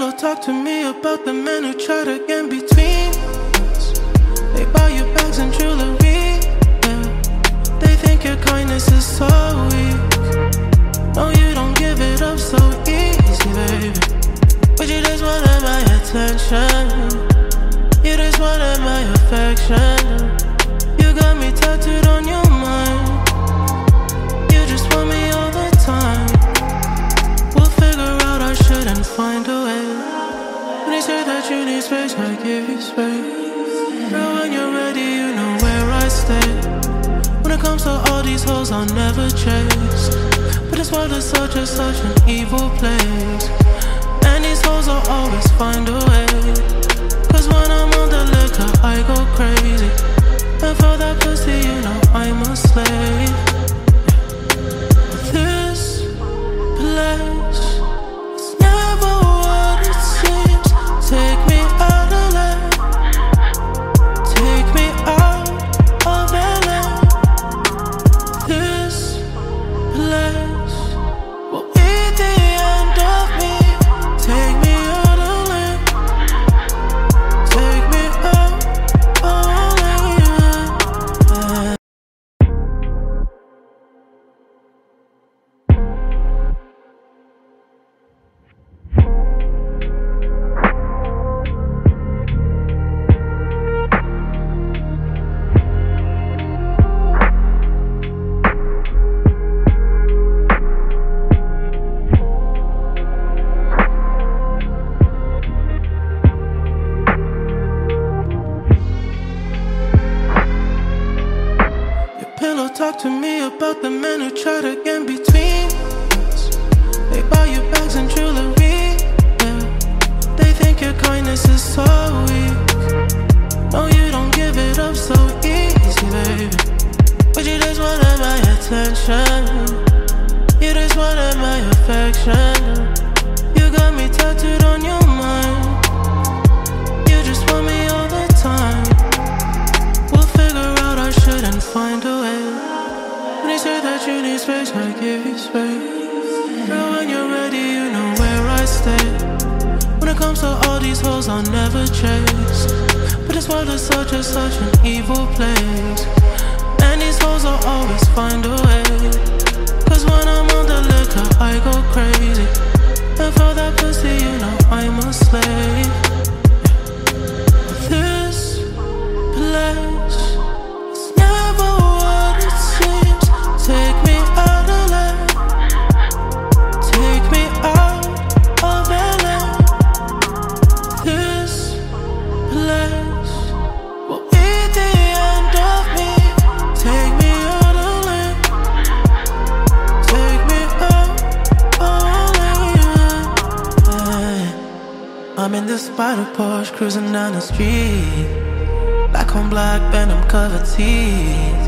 pillow talk to me about the men who try to get between us. They buy you bags and jewelry. Yeah. They think your kindness is so weak. No, you don't give it up so easy, baby. But you just wanted my attention. You just wanted my affection. You got me tattooed on your mind. Find a way. When they say that you need space, I give you space. Girl, when you're ready, you know where I stay. When it comes to all these hoes, I'll never chase. But this world is such a such an evil place. And these hoes will always find a way. Cause when I'm on the liquor, I go crazy. And for that pussy, you know I'm a slave. This place about the men who tried get between Give you space. Girl, when you're ready, you know where I stay. When it comes to all these hoes, I'll never chase. But this world is such a such an evil place. And these hoes will always find a way. Cause when I'm on the liquor, I go crazy. And for that pussy, you know I'm a slave. Black Venom covered teeth.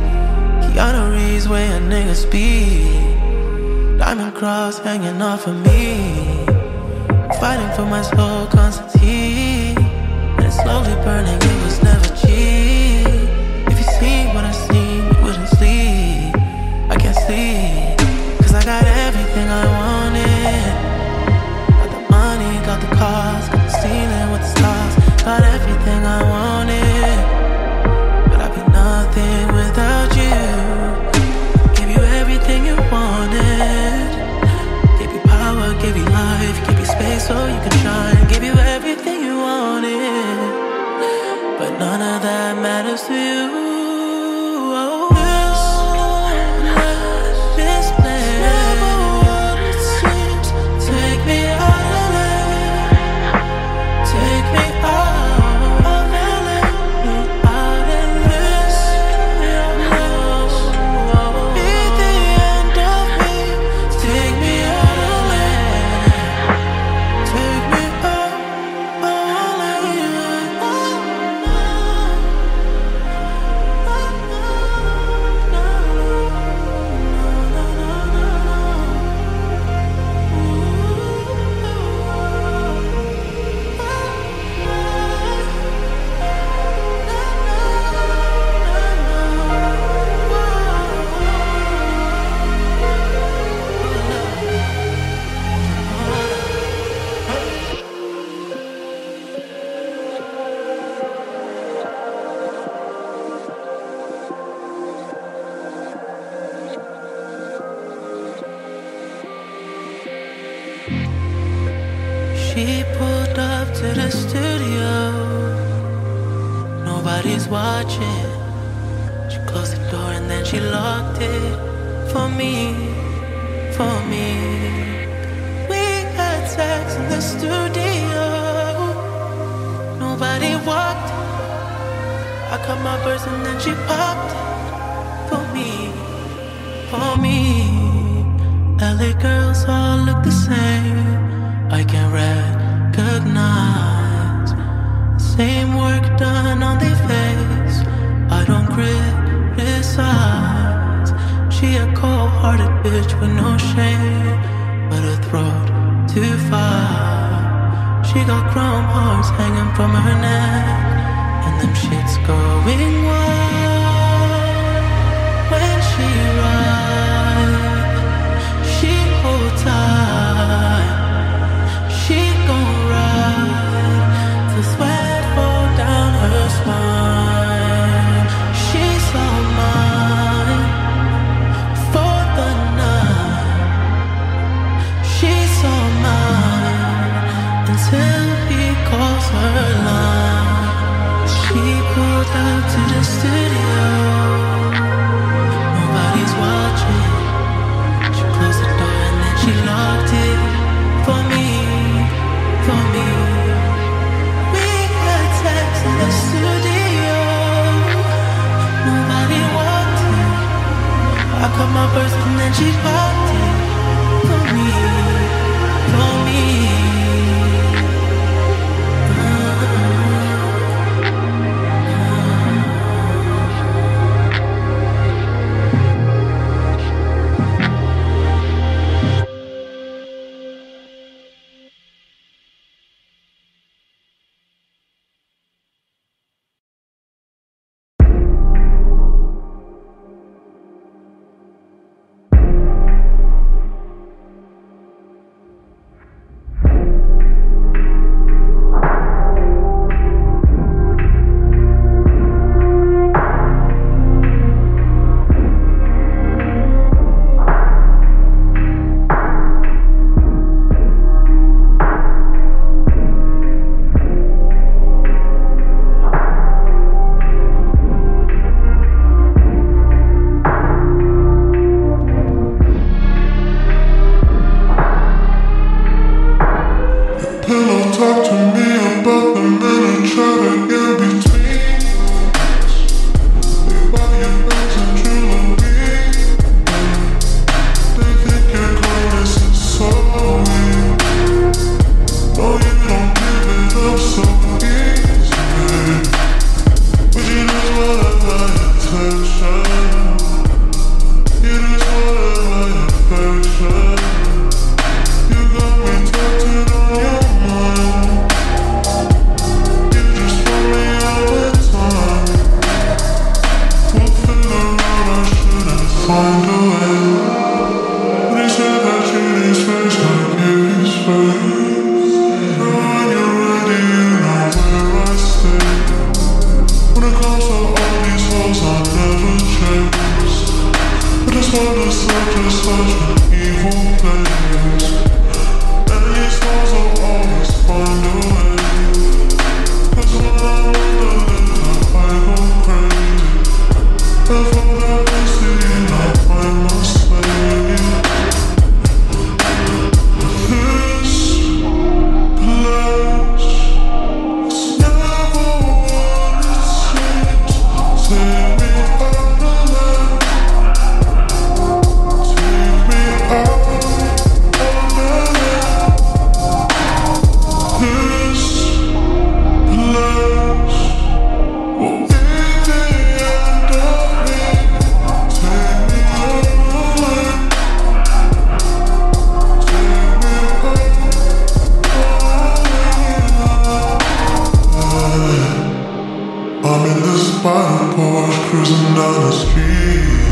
Keanu Reeves way a nigga speed. Diamond cross hanging off of me. Fighting for my soul, Constantine. And it's slowly burning, it was never cheap. If you see what I see, you wouldn't sleep. I can't sleep, cause I got everything I wanted. closed the door and then she locked it for me, for me. We had sex in the studio. Nobody walked. I cut my purse and then she popped for me, for me. LA girls all look the same. I can recognize same work done on their face. She a cold-hearted bitch with no shame, but her throat too far. She got chrome hearts hanging from her neck, and them shits going wild. my first and then she popped it. cruising down the street